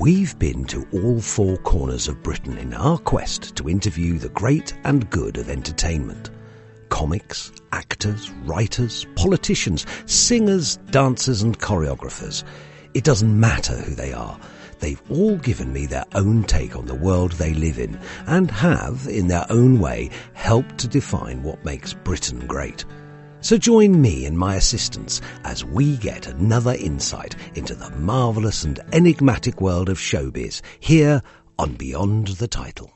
We've been to all four corners of Britain in our quest to interview the great and good of entertainment. Comics, actors, writers, politicians, singers, dancers and choreographers. It doesn't matter who they are. They've all given me their own take on the world they live in and have, in their own way, helped to define what makes Britain great. So join me and my assistants as we get another insight into the marvellous and enigmatic world of showbiz here on Beyond the Title.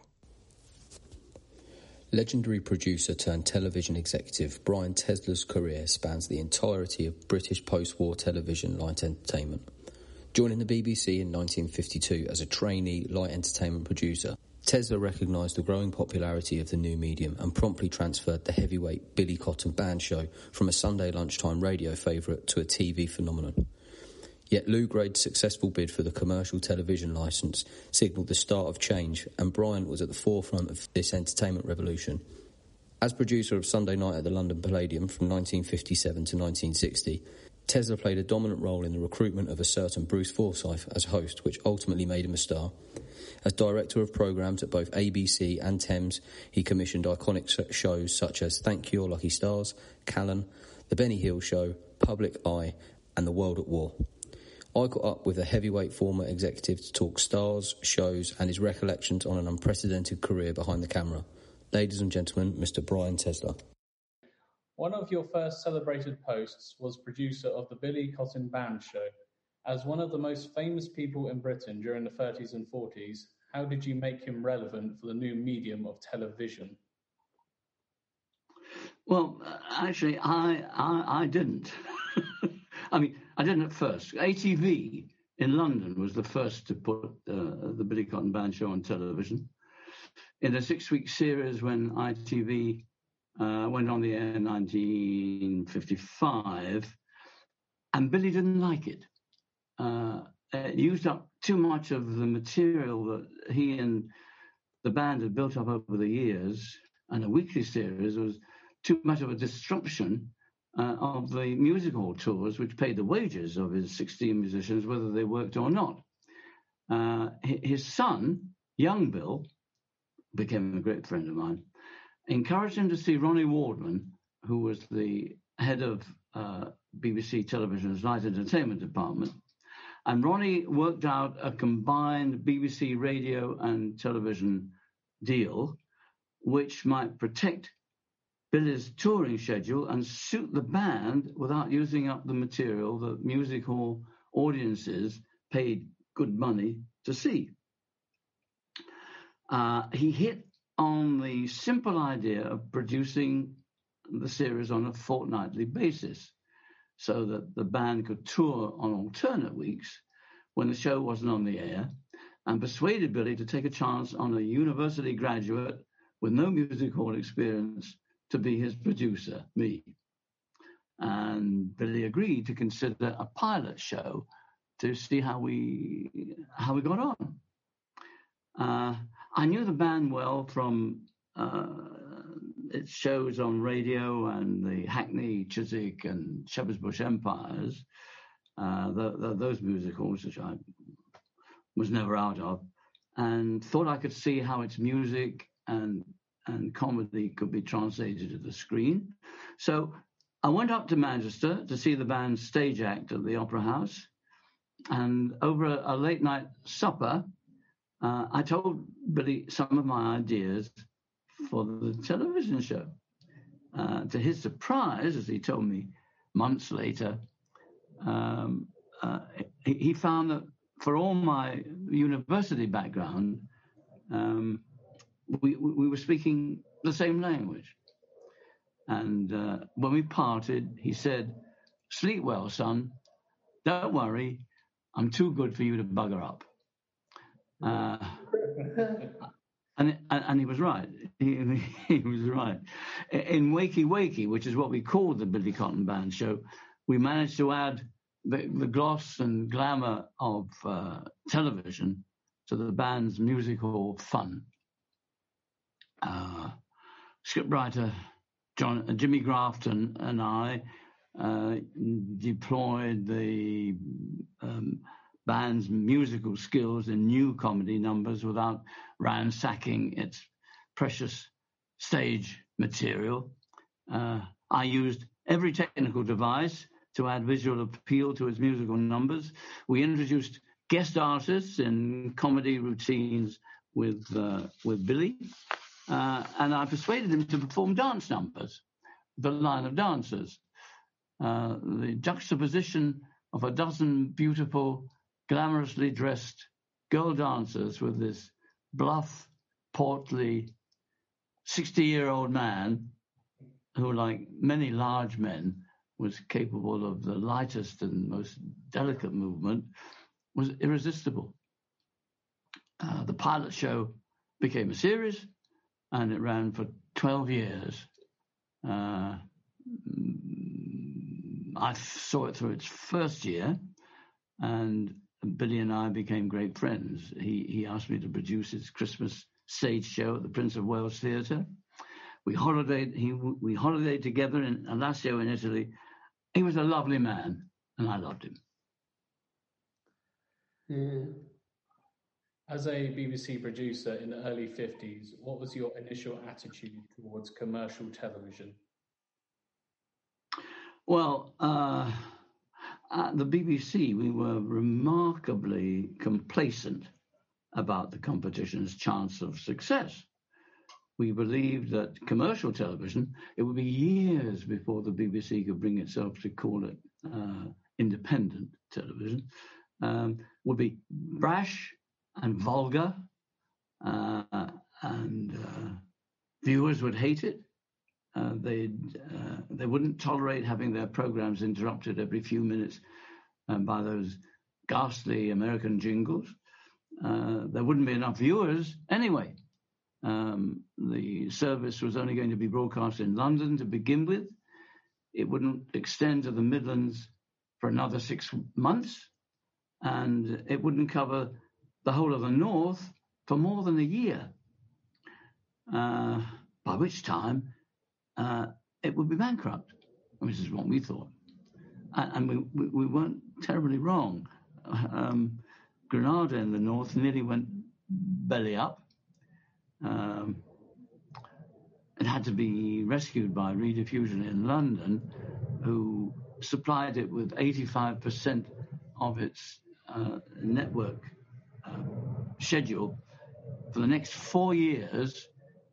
Legendary producer turned television executive Brian Tesler's career spans the entirety of British post war television light entertainment. Joining the BBC in 1952 as a trainee light entertainment producer, Tesler recognised the growing popularity of the new medium and promptly transferred the heavyweight Billy Cotton band show from a Sunday lunchtime radio favourite to a TV phenomenon. Yet Lew Grade's successful bid for the commercial television licence signalled the start of change, and Brian was at the forefront of this entertainment revolution. As producer of Sunday Night at the London Palladium from 1957 to 1960, Tesler played a dominant role in the recruitment of a certain Bruce Forsyth as host, which ultimately made him a star. As director of programmes at both ABC and Thames, he commissioned iconic shows such as Thank Your Lucky Stars, Callan, The Benny Hill Show, Public Eye, and The World at War. I caught up with a heavyweight former executive to talk stars, shows, and his recollections on an unprecedented career behind the camera. Ladies and gentlemen, Mr. Brian Tesler. One of your first celebrated posts was producer of the Billy Cotton Band Show. As one of the most famous people in Britain during the 30s and 40s, how did you make him relevant for the new medium of television? Well, actually, I I, I didn't. I mean, I didn't at first. ATV in London was the first to put uh, the Billy Cotton Band show on television. In a six-week series, when ITV uh, went on the air in 1955, and Billy didn't like it. Uh, it used up too much of the material that he and the band had built up over the years, and a weekly series was too much of a disruption uh, of the music hall tours, which paid the wages of his 16 musicians, whether they worked or not. Uh, his son, young Bill, became a great friend of mine, encouraged him to see Ronnie Waldman, who was the head of uh, BBC Television's Light Entertainment Department, and Ronnie worked out a combined BBC radio and television deal, which might protect Billy's touring schedule and suit the band without using up the material that music hall audiences paid good money to see. Uh, he hit on the simple idea of producing the series on a fortnightly basis so that the band could tour on alternate weeks when the show wasn't on the air and persuaded Billy to take a chance on a university graduate with no music hall experience to be his producer, me. And Billy agreed to consider a pilot show to see how we how we got on. Uh, I knew the band well from uh, its shows on radio and the Hackney, Chiswick, and Shepherd's Bush Empires, uh, the, the, those musicals, which I was never out of, and thought I could see how its music and and comedy could be translated to the screen. So I went up to Manchester to see the band's stage act at the Opera House, and over a, a late night supper, uh, I told Billy some of my ideas for the television show. Uh, to his surprise, as he told me months later, um, uh, he, found that for all my university background, um, we, we were speaking the same language. And uh, when we parted, he said, Sleep well, son. Don't worry. I'm too good for you to bugger up. Uh, and, and he was right. He, he was right. In Wakey Wakey, which is what we called the Billy Cotton Band show, we managed to add the, the gloss and glamour of uh, television to the band's musical fun. Uh, scriptwriter John uh, Jimmy Grafton and I uh, deployed the um, band's musical skills in new comedy numbers without ransacking its precious stage material. Uh, I used every technical device to add visual appeal to its musical numbers. We introduced guest artists in comedy routines with uh, with Billy, uh, and I persuaded him to perform dance numbers, the line of dancers. Uh, the juxtaposition of a dozen beautiful, glamorously dressed girl dancers with this bluff, portly, 60 year old man who, like many large men, was capable of the lightest and most delicate movement, was irresistible. Uh, the pilot show became a series and it ran for 12 years. Uh, I saw it through its first year, and Billy and I became great friends. He, he asked me to produce his Christmas stage show at the Prince of Wales Theatre. We holidayed, he, we holidayed together in Alassio in Italy. He was a lovely man, and I loved him. Mm. As a BBC producer in the early 50s, what was your initial attitude towards commercial television? Well, uh, at the BBC, we were remarkably complacent about the competition's chance of success. We believed that commercial television, it would be years before the BBC could bring itself to call it uh, independent television, um, would be brash and vulgar, uh, and uh, viewers would hate it. Uh, they uh, they wouldn't tolerate having their programs interrupted every few minutes um, by those ghastly American jingles. Uh, there wouldn't be enough viewers anyway. Um, the service was only going to be broadcast in London to begin with. It wouldn't extend to the Midlands for another six months, and it wouldn't cover the whole of the North for more than a year. Uh, by which time uh, it would be bankrupt, which is what we thought. And, and we, we, we, weren't terribly wrong. Um, Granada in the north nearly went belly up. Um, it had to be rescued by Rediffusion in London, who supplied it with 85% of its uh, network uh, schedule for the next four years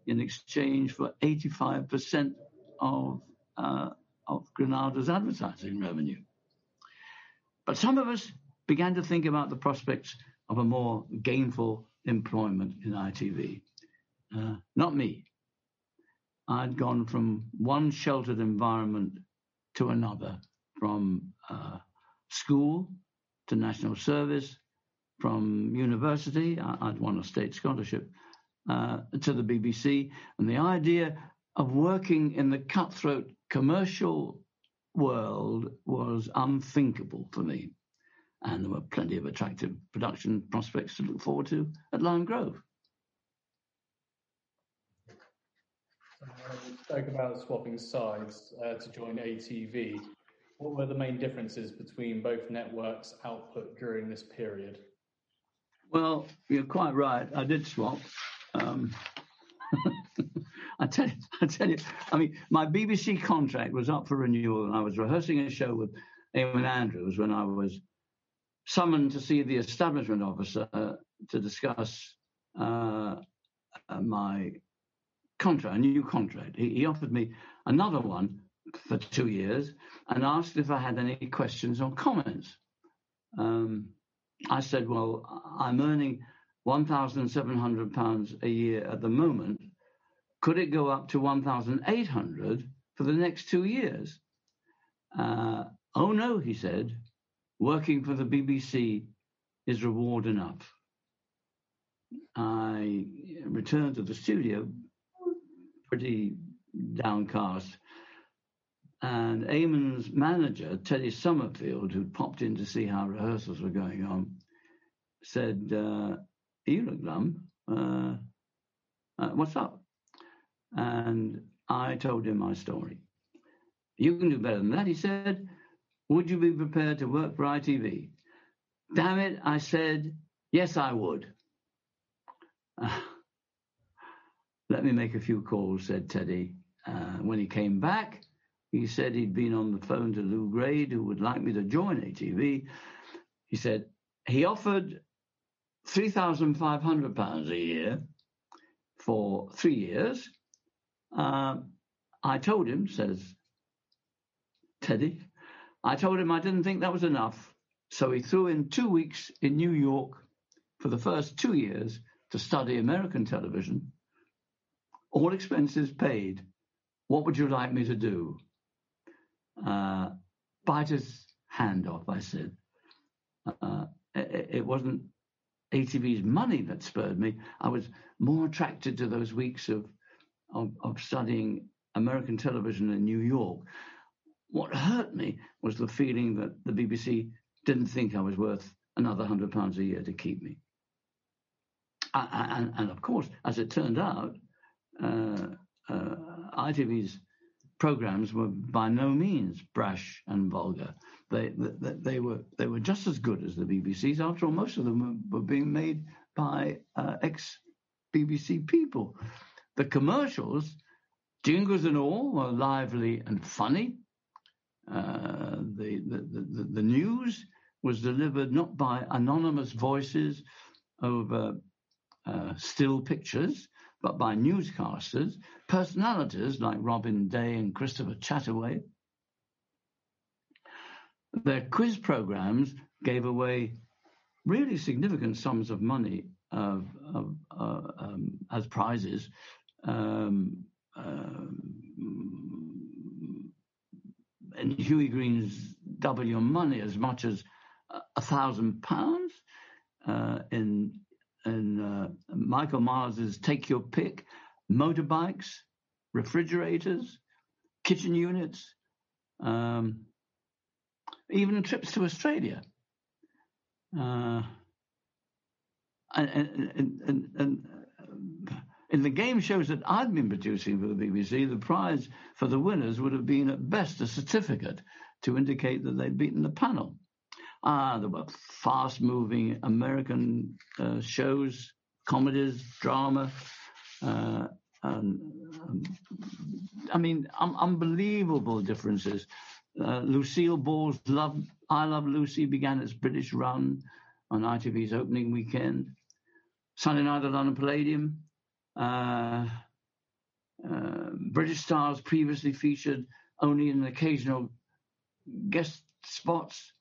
in exchange for 85% of, uh, of Granada's advertising revenue. But some of us began to think about the prospects of a more gainful employment in ITV. Uh, not me. I'd gone from one sheltered environment to another, from uh, school to national service, from university. I'd won a state scholarship uh, to the BBC, and the idea of working in the cutthroat commercial world was unthinkable for me. And there were plenty of attractive production prospects to look forward to at Lime Grove. you spoke about swapping sides uh, to join ATV. What were the main differences between both networks' output during this period? Well, you're quite right. I did swap. Um, I tell you, I tell you, I mean, my BBC contract was up for renewal, and I was rehearsing a show with Eamonn Andrews when I was summoned to see the establishment officer uh, to discuss uh, uh, my contract, a new contract. He, he, offered me another one for two years and asked if I had any questions or comments. Um, I said, Well, I'm earning £1,700 a year at the moment. Could it go up to 1,800 for the next two years? Uh, oh no, he said. Working for the BBC is reward enough. I returned to the studio pretty downcast. And Eamonn's manager, Teddy Sommerfield, who popped in to see how rehearsals were going on, said, uh, You look glum. Uh, uh, what's up? And I told him my story. You can do better than that, he said. Would you be prepared to work for ITV? Damn it, I said, yes, I would. Let me make a few calls, said Teddy. Uh, when he came back, he said he'd been on the phone to Lew Grade, who would like me to join ATV. He said he offered £3,500 a year for three years. Uh, I told him, says Teddy, I told him I didn't think that was enough. So he threw in two weeks in New York for the first two years to study American television. All expenses paid. What would you like me to do? Uh, bite his hand off, I said. Uh, it, it wasn't ATV's money that spurred me. I was more attracted to those weeks of, of, of studying American television in New York. What hurt me was the feeling that the BBC didn't think I was worth another hundred pounds a year to keep me. And, and, of course, as it turned out, uh, uh, ITV's programs were by no means brash and vulgar. They, they, they, were they were just as good as the BBC's. After all, most of them were, were being made by uh, ex BBC people. The commercials, jingles and all, were lively and funny. Uh, the, the, the, the news was delivered not by anonymous voices over uh, still pictures, but by newscasters, personalities like Robin Day and Christopher Chataway. Their quiz programs gave away really significant sums of money of, of, uh, um, as prizes. Um, um, and Hughie Green's double your money as much as a thousand pounds. Uh, in in uh, Michael Miles's Take Your Pick, motorbikes, refrigerators, kitchen units, um, even trips to Australia. Uh, and, and, and, and, in the game shows that I'd been producing for the BBC, the prize for the winners would have been at best a certificate to indicate that they'd beaten the panel. Ah, there were fast-moving American uh, shows, comedies, drama. Uh, and, um, I mean, um, unbelievable differences. Uh, Lucille Ball's Love, I Love Lucy began its British run on ITV's opening weekend. Sunday night at London Palladium. Uh, uh, British stars previously featured only in occasional guest spots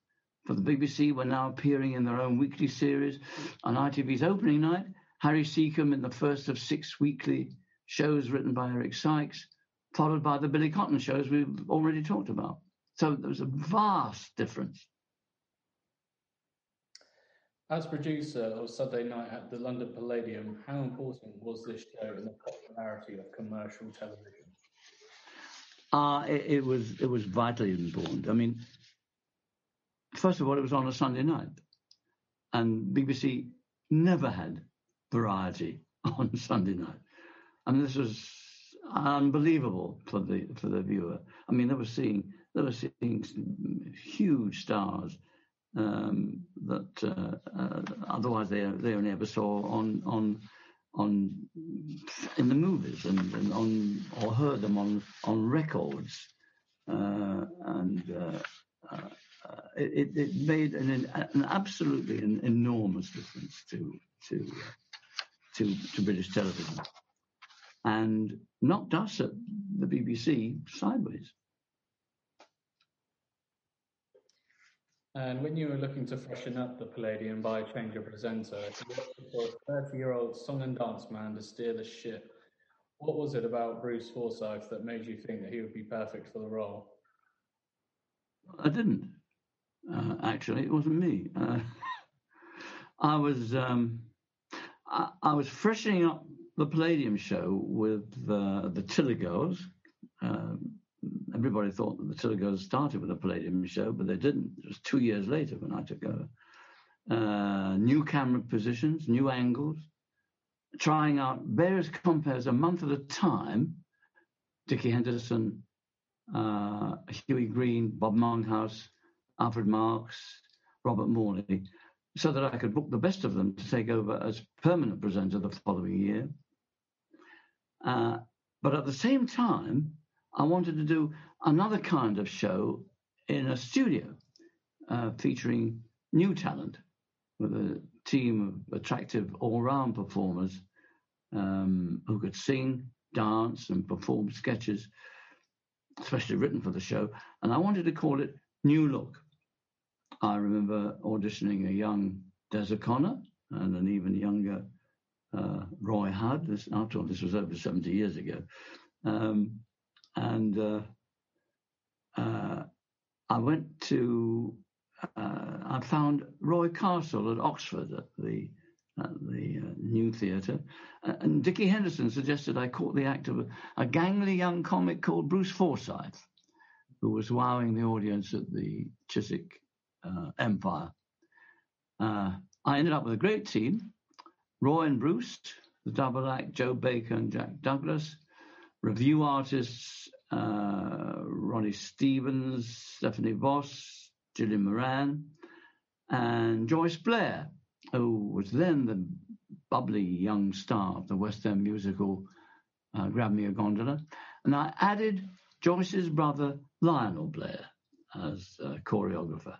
for the BBC were now appearing in their own weekly series. On ITV's opening night, Harry Secombe in the first of six weekly shows written by Eric Sykes, followed by the Billy Cotton shows we've already talked about. So there was a vast difference. As producer of Sunday Night at the London Palladium, how important was this show in the popularity of commercial television? Uh, it, it was it was vitally important. I mean, first of all, it was on a Sunday night, and BBC never had variety on Sunday night. Mean, this was unbelievable for the for the viewer. I mean, they were seeing they were seeing huge stars um, that uh, uh, otherwise they they only ever saw on on on in the movies and, and on or heard them on on records uh, and uh, uh, uh, it, it, made an, an absolutely an enormous difference to to to, to British television, and knocked us at the BBC sideways. And when you were looking to freshen up the Palladium by change of presenter, you for a 30 year old song and dance man to steer the ship. What was it about Bruce Forsyth that made you think that he would be perfect for the role? I didn't. Uh, actually, it wasn't me. Uh, I was um, I, I, was freshening up the Palladium show with uh, the Tiller Girls. Um, everybody thought that the Tiller Girls started with the Palladium show, but they didn't. It was two years later when I took over. Uh, new camera positions, new angles, trying out various compères a month at a time. Dickie Henderson, uh, Hughie Green, Bob Monkhouse, Alfred Marks, Robert Morley. so that I could book the best of them to take over as permanent presenter the following year. Uh, but at the same time, I wanted to do another kind of show in a studio uh, featuring new talent with a team of attractive all round performers um, who could sing, dance, and perform sketches, especially written for the show. And I wanted to call it New Look. I remember auditioning a young Des O'Connor and an even younger uh, Roy Hudd. This, after all, this was over 70 years ago. Um, and uh, uh, I went to, uh, I found Roy Castle at Oxford at the at the uh, New Theatre. and Dickie Henderson suggested I caught the act of a, a gangly young comic called Bruce Forsyth, who was wowing the audience at the Chiswick uh, Empire. Uh, I ended up with a great team Roy and Bruce, the double act, Joe Baker and Jack Douglas, revue artists uh, Ronnie Stevens, Stephanie Voss, Gillian Moran, and Joyce Blair, who was then the bubbly young star of the West End musical uh, Grab Me a Gondola. And I added Joyce's brother Lionel Blair as choreographer.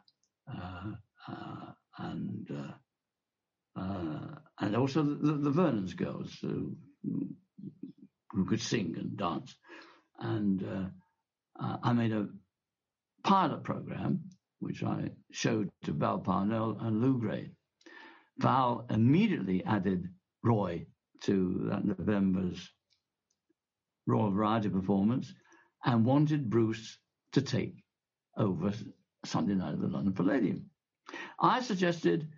Uh, uh, and uh, uh, and also the, the Vernon's girls who, who could sing and dance. And uh, uh, I made a pilot program, which I showed to Val Parnell and Lew Grade. Val immediately added Roy to that November's Royal Variety performance and wanted Bruce to take over Sunday night at the London Palladium. I suggested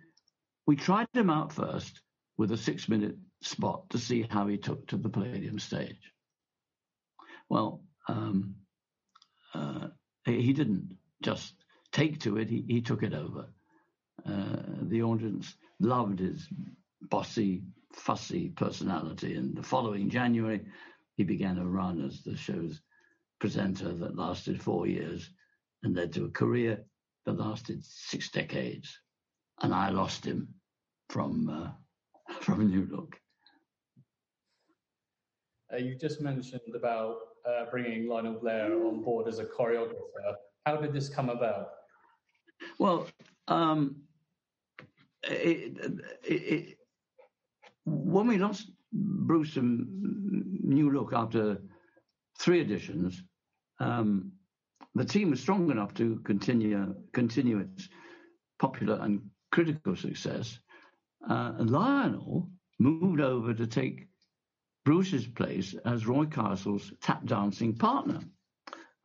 we tried him out first with a six minute spot to see how he took to the Palladium stage. Well, um, uh, he didn't just take to it, he, he took it over. Uh, the audience loved his bossy, fussy personality, and the following January, he began a run as the show's presenter that lasted four years and led to a career that lasted six decades. And I lost him from uh, from new look. Uh, you just mentioned about uh, bringing Lionel Blair on board as a choreographer. How did this come about? Well, um, it, it, it, when we lost Bruce and New Look after three editions, um, the team was strong enough to continue continue its popular and critical success. Uh, and Lionel moved over to take Bruce's place as Roy Castle's tap dancing partner.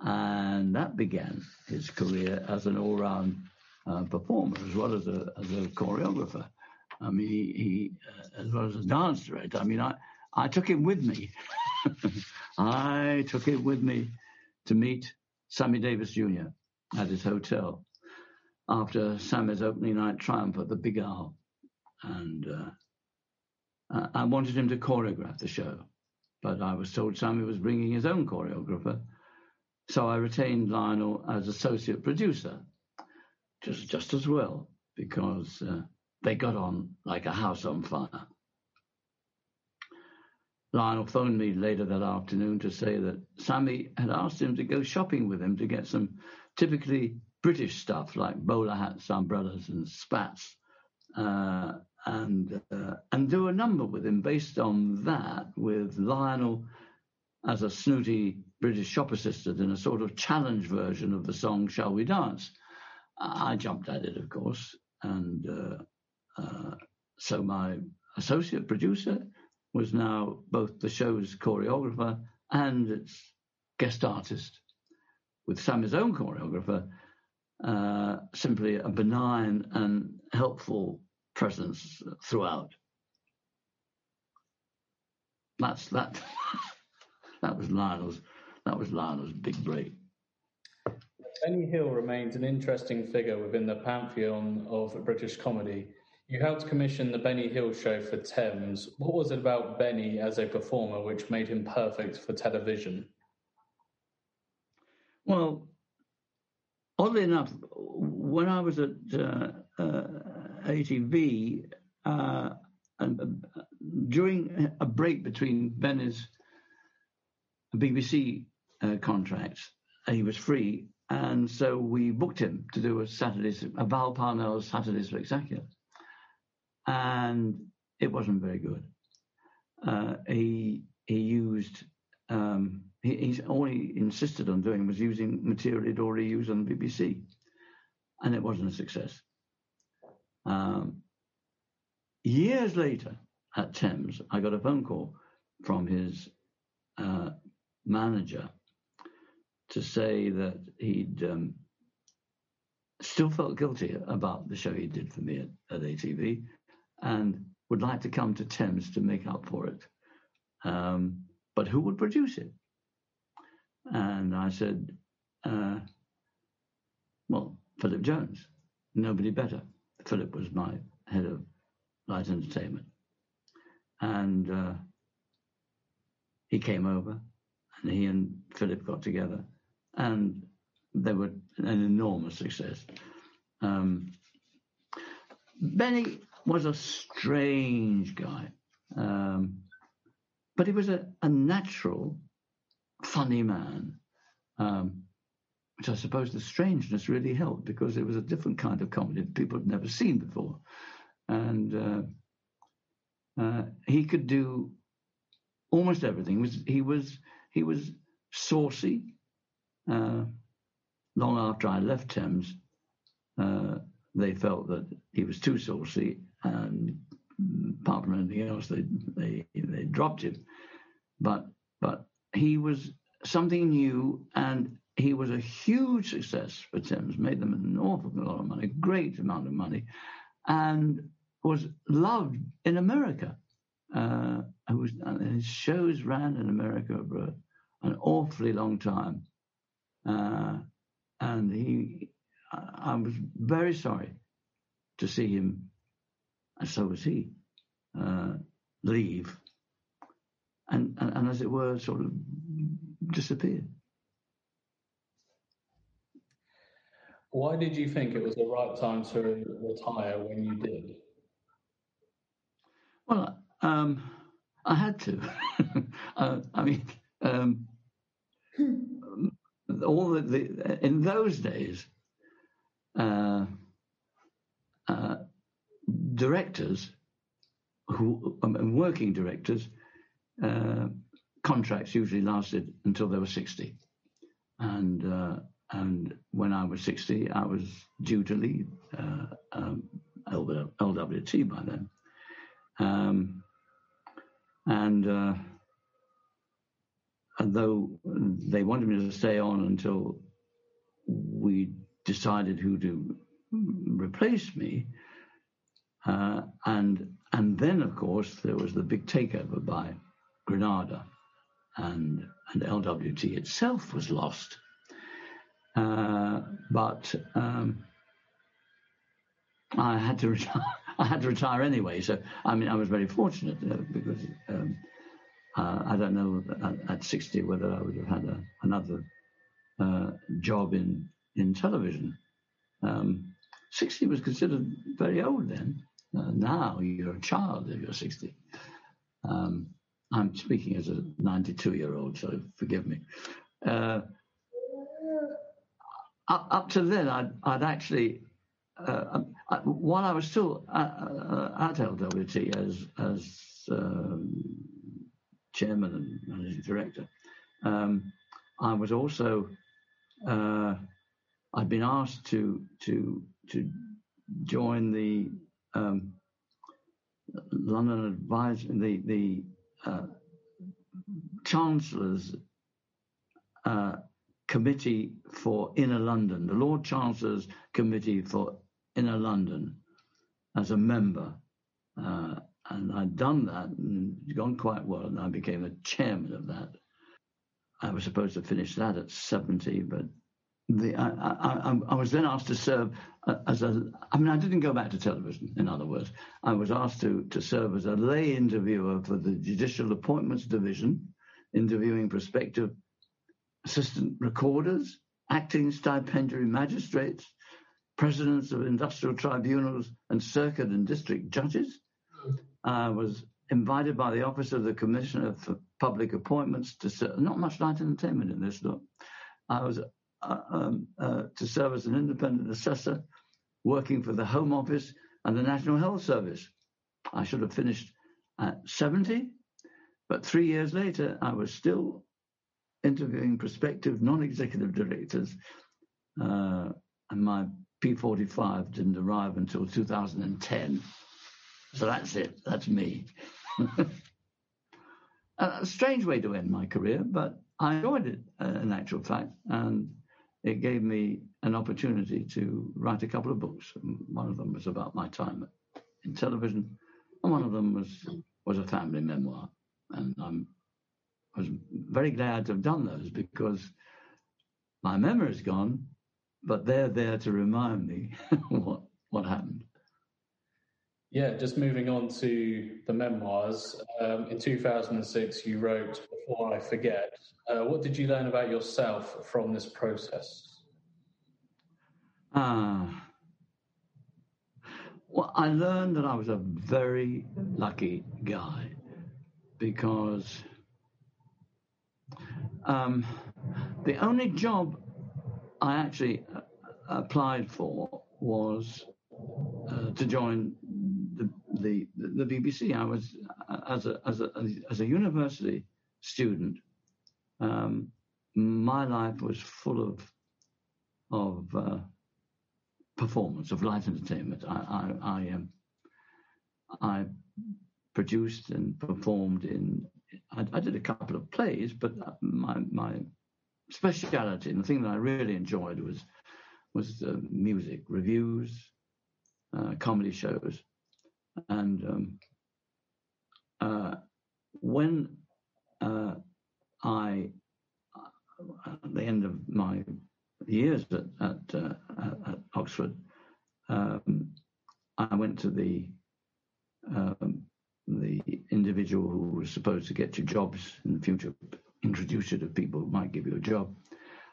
And that began his career as an all round uh, performer as well as a, as a choreographer. I mean, he, he uh, as well as a dance director. I mean, I, I took him with me. I took him with me to meet Sammy Davis Jr. at his hotel after Sammy's opening night triumph at the Pigalle. And uh, I wanted him to choreograph the show, but I was told Sammy was bringing his own choreographer. So I retained Lionel as associate producer, just, just as well, because uh, they got on like a house on fire. Lionel phoned me later that afternoon to say that Sammy had asked him to go shopping with him to get some typically British stuff like bowler hats, umbrellas, and spats, uh, and uh, and do a number with him based on that, with Lionel as a snooty British shop assistant in a sort of challenge version of the song "Shall We Dance." I jumped at it, of course, and uh, uh so my associate producer was now both the show's choreographer and its guest artist, with Sammy's own choreographer, uh, simply a benign and helpful presence throughout. That's that. that was Lionel's. That was Lionel's big break. Benny Hill remains an interesting figure within the pantheon of British comedy. You helped commission the Benny Hill show for Thames. What was it about Benny as a performer which made him perfect for television? Well, oddly enough, when I was at uh, uh, ATV, uh, and uh, during a break between Benny's BBC uh, contracts, he was free, and so we booked him to do a Saturdays, a Val Parnell's Saturday Spectacular, and it wasn't very good. Uh, he he used um, he, he's all he insisted on doing was using material he'd already used on the BBC, and it wasn't a success. Um, years later, at Thames, I got a phone call from his uh, manager to say that he'd um, still felt guilty about the show he did for me at, at ATV and would like to come to Thames to make up for it. Um, but who would produce it? And I said, uh, well, Philip Jones, nobody better. Philip was my head of light entertainment. And uh, he came over and he and Philip got together and they were an enormous success. Um, Benny was a strange guy, um, but he was a, a natural, funny man, um, which I suppose the strangeness really helped because it was a different kind of comedy that people had never seen before. And uh, uh, he could do almost everything. He was he was he was saucy, uh, long after I left Thames, uh, they felt that he was too saucy, and apart from anything else, they they they dropped him. But but he was something new, and he was a huge success for Thames. Made them an awful lot of money, great amount of money, and was loved in America. Uh, was, his shows ran in America for an awfully long time. Uh, and he, I, I was very sorry to see him, and so was he, uh, leave, and, and, and as it were, sort of disappear. Why did you think it was the right time to retire when you did? Well, um, I had to. uh, I mean, um, all the, the, in those days, uh, uh, directors who um, working directors uh, contracts usually lasted until they were 60 and uh, and when I was 60 I was due to leave uh, um, LWT by then um, and uh, though they wanted me to stay on until we decided who to replace me, uh, and and then of course there was the big takeover by Granada, and and LWT itself was lost. Uh, but um, I had to retire. I had to retire anyway. So I mean, I was very fortunate uh, because um, uh, I don't know at, at, 60 whether I would have had a, another uh, job in, in television. Um, 60 was considered very old then. Uh, now you're a child if you're 60. Um, I'm speaking as a 92 year old, so forgive me. Uh, up, up to then, I'd, I'd actually, uh, um, I, while I was still at, uh, at LWT as, as um, chairman and managing director. Um, I was also uh, I'd been asked to to to join the um, London Advice the the uh, Chancellor's uh, Committee for Inner London, the Lord Chancellor's Committee for Inner London, as a member. Uh, and I'd done that and gone quite well, and I became a chairman of that. I was supposed to finish that at 70, but the, I, I, I, was then asked to serve as a, I mean, I didn't go back to television, in other words. I was asked to, to serve as a lay interviewer for the Judicial Appointments Division, interviewing prospective assistant recorders, acting stipendiary magistrates, presidents of industrial tribunals and circuit and district judges. I was invited by the Office of the Commissioner for Public Appointments to serve, not much light entertainment in this, look. I was uh, um, uh, to serve as an independent assessor working for the Home Office and the National Health Service. I should have finished at 70, but three years later, I was still interviewing prospective non executive directors, uh, and my P45 didn't arrive until 2010. So that's it, that's me. a strange way to end my career, but I enjoyed it uh, in actual fact. And it gave me an opportunity to write a couple of books. One of them was about my time in television, and one of them was was a family memoir. And I'm, I was very glad to have done those because my memory is gone, but they're there to remind me what what happened. Yeah, just moving on to the memoirs. Um, in 2006, you wrote Before I Forget. Uh, what did you learn about yourself from this process? Uh, well, I learned that I was a very lucky guy because um, the only job I actually uh, applied for was uh, to join the, the, the BBC. I was uh, as a as a as a university student. Um, my life was full of of uh, performance of light entertainment. I I I, um, I produced and performed in. I, I, did a couple of plays, but my my speciality and the thing that I really enjoyed was was uh, music, revues, uh, comedy shows, and um, uh, when uh, I, at the end of my years at at, uh, at Oxford, um, I went to the um, individual who was supposed to get you jobs in the future, introduce you to people who might give you a job,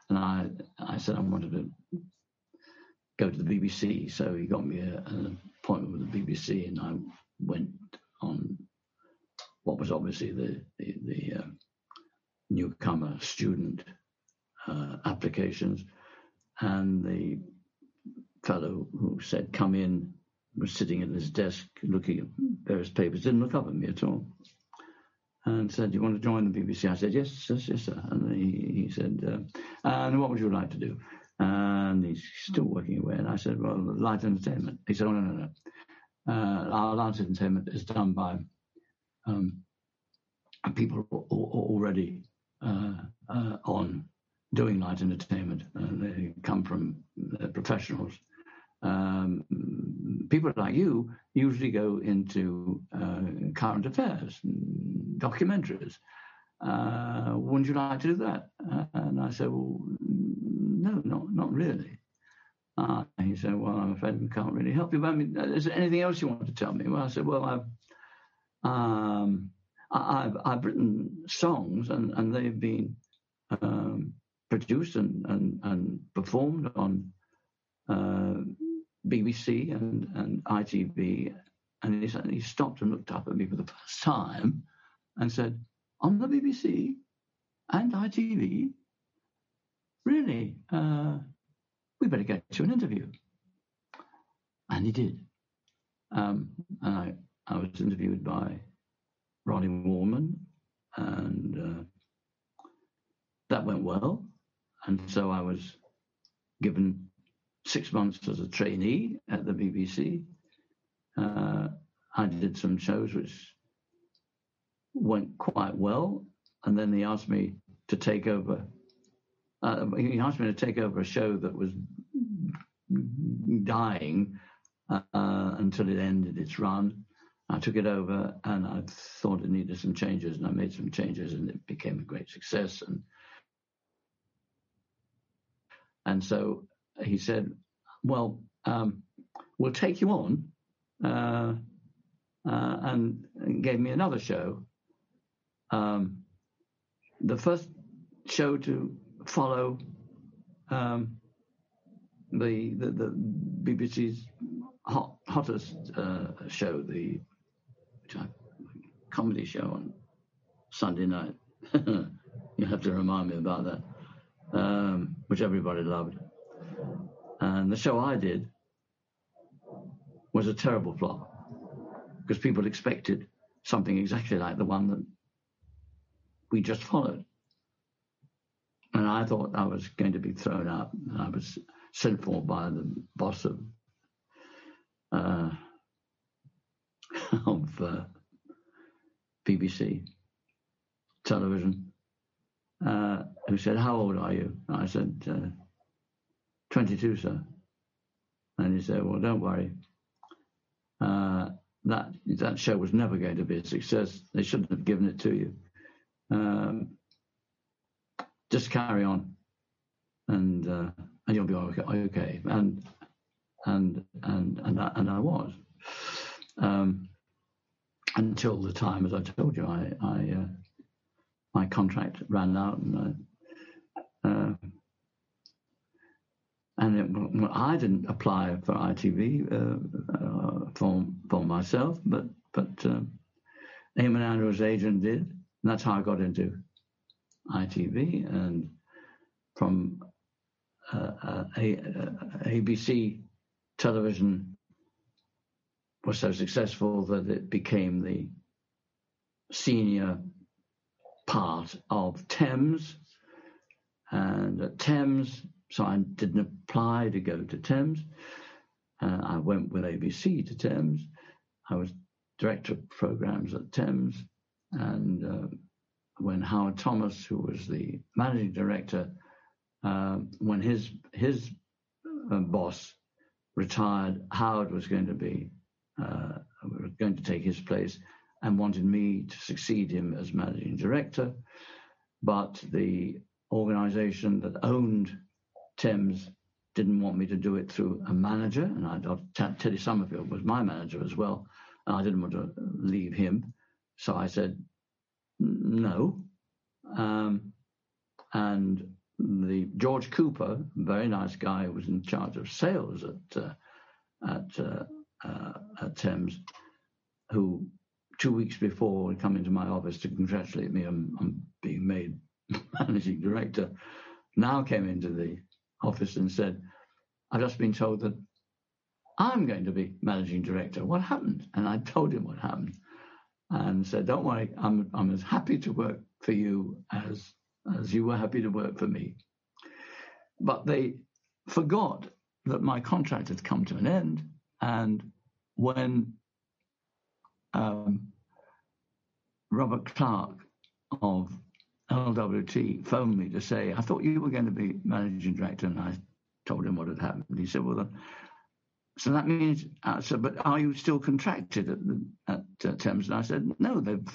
and I I said I wanted to go to the BBC. So he got me a, an appointment with the BBC, and I went on what was obviously the the, the uh, newcomer student uh, applications, and the fellow who said come in was sitting at his desk looking at various papers, didn't look up at me at all. And said, "Do you want to join the BBC?" I said, "Yes, yes, yes, sir." And he, he said, uh, "And what would you like to do?" and he's still working away. And I said, well, light entertainment. He said, oh, no, no, no. Uh, our light entertainment is done by um, people already uh, uh, on doing light entertainment. they come from professionals. Um, people like you usually go into uh, current affairs, documentaries. Uh, wouldn't you like to do that? Uh, and I said, well, no, not not really. Uh, he said, well, I'm afraid we can't really help you. But I mean, is there anything else you want to tell me? Well, I said, well, I've um, I've, I've written songs and, and they've been um, produced and, and, and performed on uh, BBC and, and ITV. And he, he stopped and looked up at me for the first time and said, on the BBC and ITV? Really? Uh, we better get you an interview. And he did. Um, and I, I was interviewed by Ronnie Waldman, and uh, that went well. And so I was given six months as a trainee at the BBC. Uh, I did some shows which went quite well. And then he asked me to take over. Uh, he asked me to take over a show that was dying uh, until it ended its run. I took it over and I thought it needed some changes, and I made some changes, and it became a great success. And and so he said, "Well, um, we'll take you on," uh, uh, and, and gave me another show um, the first show to follow um, the the, the BBC's hot, hottest uh, show, the comedy show on Sunday night. you have to remind me about that, um, which everybody loved. And the show I did was a terrible flop because people expected something exactly like the one that we just followed. And I thought I was going to be thrown out. I was sent for by the boss of uh, of uh, BBC television, uh, who said, "How old are you?" And I said, uh, "22, sir." And he said, "Well, don't worry. Uh, that that show was never going to be a success. They shouldn't have given it to you. Um, just carry on, and uh, and you'll be okay. And and and and I, and I was um, until the time, as I told you, I, I uh, my contract ran out, and I, uh, and it, I didn't apply for ITV uh, uh, for for myself, but but um, Eamonn Andrews' agent did, and that's how I got into ITV, and from uh, uh, a, ABC television was so successful that it became the senior part of Thames. And at Thames, so I didn't apply to go to Thames. Uh, I went with ABC to Thames. I was director of programs at Thames. And uh, when Howard Thomas, who was the managing director, uh, when his his uh, boss retired, Howard was going to be uh, was going to take his place and wanted me to succeed him as managing director. But the organization that owned Thames didn't want me to do it through a manager, and I, Teddy Sommerfield was my manager as well, and I didn't want to leave him. So I said no. Um, and the George Cooper, very nice guy, who was in charge of sales at uh, at, uh, uh, at Thames, who two weeks before had come into my office to congratulate me on, on being made managing director, now came into the office and said, "I've just been told that I'm going to be managing director. What happened?" And I told him what happened, and said, "Don't worry, I'm I'm as happy to work for you as as you were happy to work for me. But they forgot that my contract had come to an end. And when um, Robert Clark of LWT phoned me to say, I thought you were going to be managing director. And I told him what had happened. He said, Well, then, so that means, uh, so, but are you still contracted at, at uh, Thames? And I said, No, they've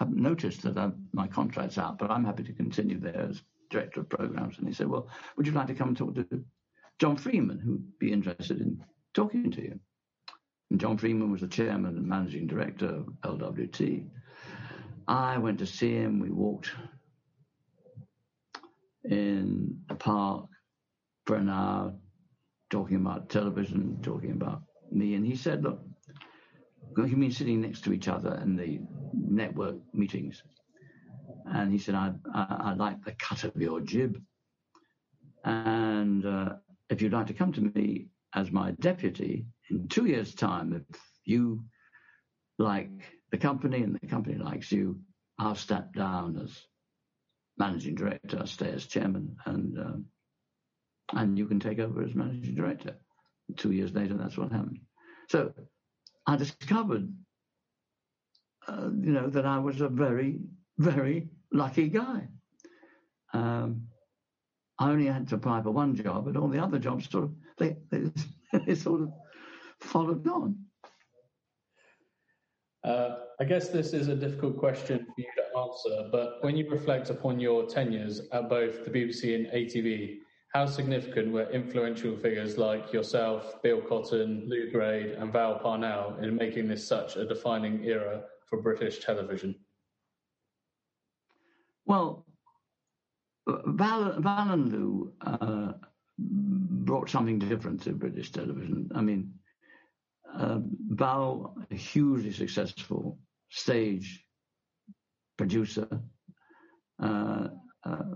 haven't noticed that I'm, my contract's out, but I'm happy to continue there as director of programs. And he said, Well, would you like to come and talk to John Freeman, who'd be interested in talking to you? And John Freeman was the chairman and managing director of LWT. I went to see him. We walked in the park for an hour, talking about television, talking about me. And he said, Look, we've been sitting next to each other in the network meetings. And he said, I, I, I like the cut of your jib. And uh, if you'd like to come to me as my deputy in two years' time, if you like the company and the company likes you, I'll step down as managing director, I'll stay as chairman, and um, and you can take over as managing director. Two years later, that's what happened. So I discovered uh, you know, that I was a very, very lucky guy. Um, I only had to apply for one job, but all the other jobs sort of they, they, they sort of followed on. Uh, I guess this is a difficult question for you answer, but when you reflect upon your tenures at both the BBC and ATV, how significant were influential figures like yourself, Bill Cotton, Lew Grade, and Val Parnell in making this such a defining era for British television? Well, Val, Val and Lew uh, brought something different to British television. I mean, uh, Val, a hugely successful stage producer, uh, uh,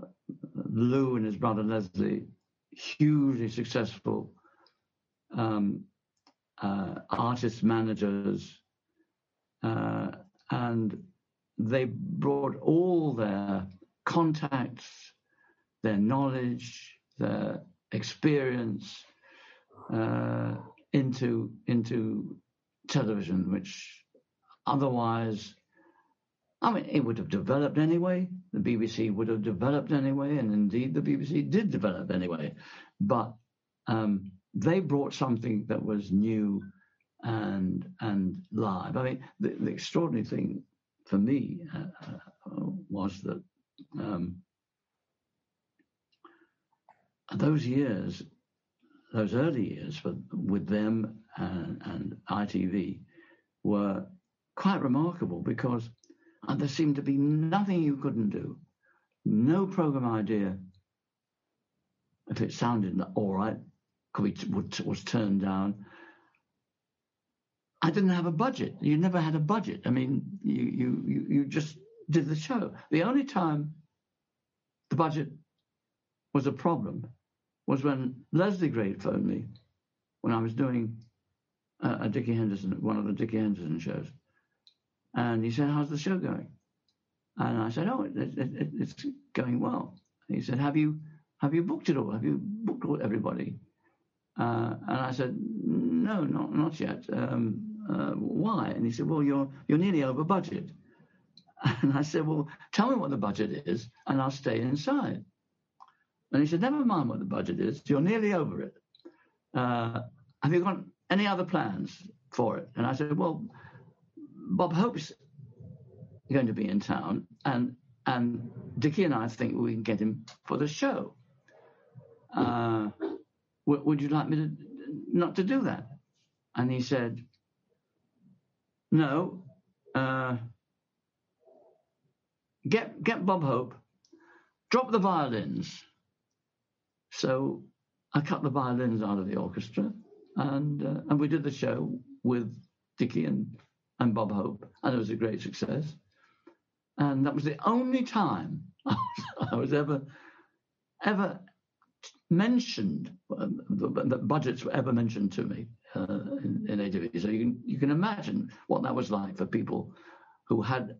Lew and his brother Leslie, hugely successful um, uh, artist managers, and they brought all their contacts, their knowledge, their experience uh, into into television, which otherwise, I mean, it would have developed anyway. The BBC would have developed anyway, and indeed the BBC did develop anyway. But um, they brought something that was new and and live. I mean, the, the extraordinary thing for me uh, uh, was that um, those years, those early years for, with them and, and ITV were quite remarkable because uh, there seemed to be nothing you couldn't do, no program idea. If it sounded all right, could was turned down. I didn't have a budget. You never had a budget. I mean, you you you, just did the show. The only time the budget was a problem was when Leslie Grade phoned me when I was doing a, a Dickie Henderson, one of the Dickie Henderson shows, and he said, "How's the show going?" And I said, "Oh, it, it, it, it's going well." And he said, "Have you have you booked it all? Have you booked everybody?" Uh, and I said, "No, not not yet. Um, uh, why?" And he said, "Well, you're you're nearly over budget." And I said, Well, tell me what the budget is, and I'll stay inside. And he said, Never mind what the budget is, you're nearly over it. Uh, have you got any other plans for it? And I said, Well, Bob Hope's going to be in town, and and Dickie and I think we can get him for the show. Uh, w- would you like me to not to do that? And he said, No. Uh, get get Bob Hope, drop the violins. So I cut the violins out of the orchestra, and uh, and we did the show with Dickie and and Bob Hope, and it was a great success. And that was the only time I was ever ever mentioned um, that budgets were ever mentioned to me uh, in, in ATV. So you can you can imagine what that was like for people who had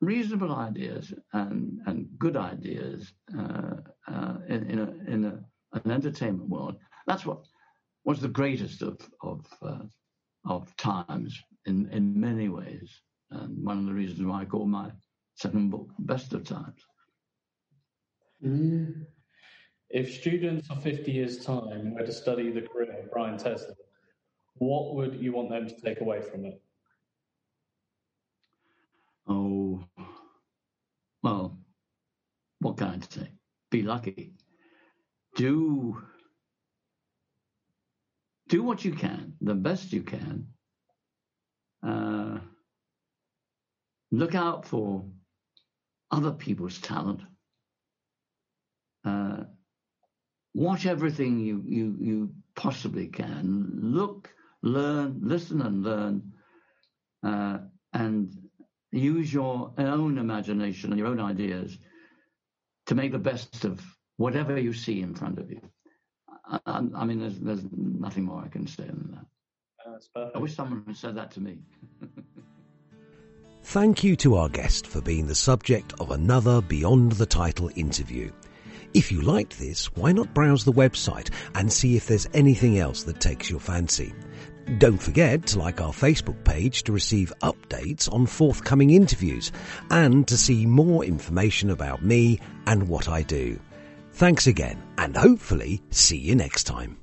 reasonable ideas and, and good ideas uh, uh, in, in, a, in a, an entertainment world. That's what was the greatest of of, uh, of times in, in many ways, and one of the reasons why I call my second book Best of Times. Mm. If students of 50 years' time were to study the career of Brian Tesler, what would you want them to take away from it? Oh, well, what can I say? Be lucky. Do do what you can, the best you can. Uh, look out for other people's talent. Uh, watch everything you, you you possibly can. Look, learn, listen, and learn, uh, and use your own imagination and your own ideas to make the best of whatever you see in front of you. I, I mean, there's, there's nothing more I can say than that. That's perfect. I wish someone had said that to me. Thank you to our guest for being the subject of another Beyond the Title interview. If you liked this, why not browse the website and see if there's anything else that takes your fancy? Don't forget to like our Facebook page to receive updates on forthcoming interviews and to see more information about me and what I do. Thanks again and hopefully see you next time.